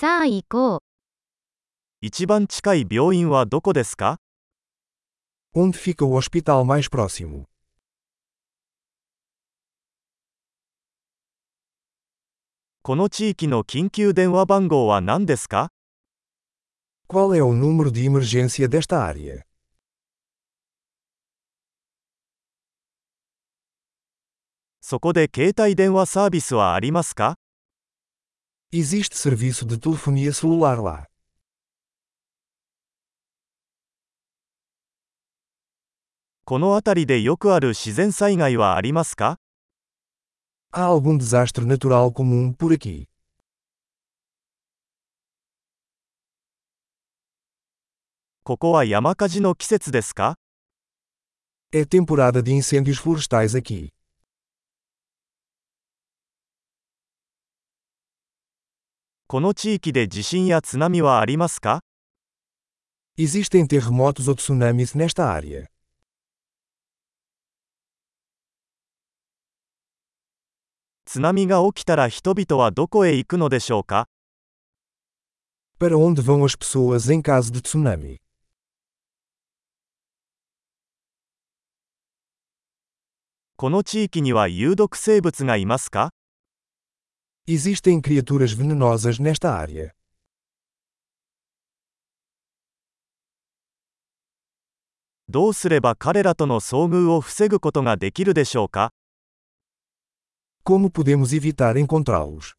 さあ行こう。一番近い病院はどこですか Onde fica o hospital mais próximo? この地域の緊急電話番号は何ですか Qual é o número de emergência desta área? そこで携帯電話サービスはありますか Existe serviço de telefonia celular lá. Há algum desastre natural comum por aqui? É temporada de incêndios florestais aqui. この地域で地震や津波はありますか Existem terremotos ou tsunamis nesta área. 津波が起きたら人々はどこへ行くのでしょうか Para onde vão as pessoas em caso de tsunami? この地域には有毒生物がいますか Existem criaturas venenosas nesta área. Como podemos evitar encontrá-los?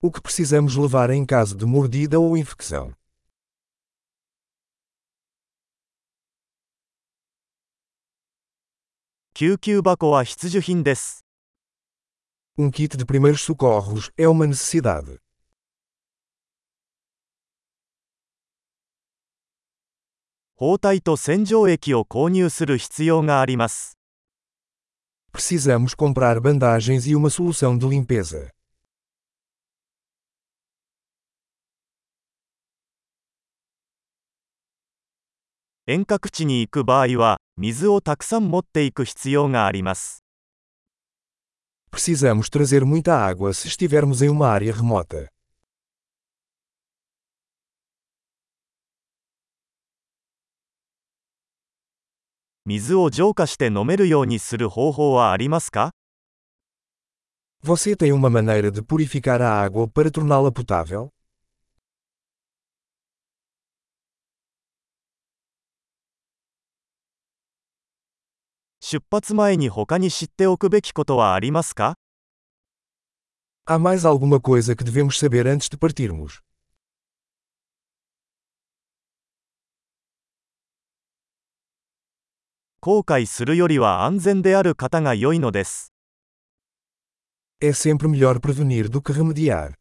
O que precisamos levar em caso de mordida ou infecção? 救急箱は必需品です。 Um kit de primeiros socorros é uma necessidade. 包帯と洗浄液を購入する必要があります。 Precisamos comprar bandagens e uma solução de limpeza. 遠隔地に行く場合は、水をたくさん持っていく必要があります。Precisamos trazer muita água se estivermos em uma área remota. 水を浄化して飲めるようにする方法はありますか Você tem uma maneira de purificar a água para torná-la potável? 出発前に他に知っておくべきことはありますか Há mais alguma coisa que devemos saber antes de partirmos? 後悔するよりは安全である方が良いのです。É sempre melhor prevenir do que remediar.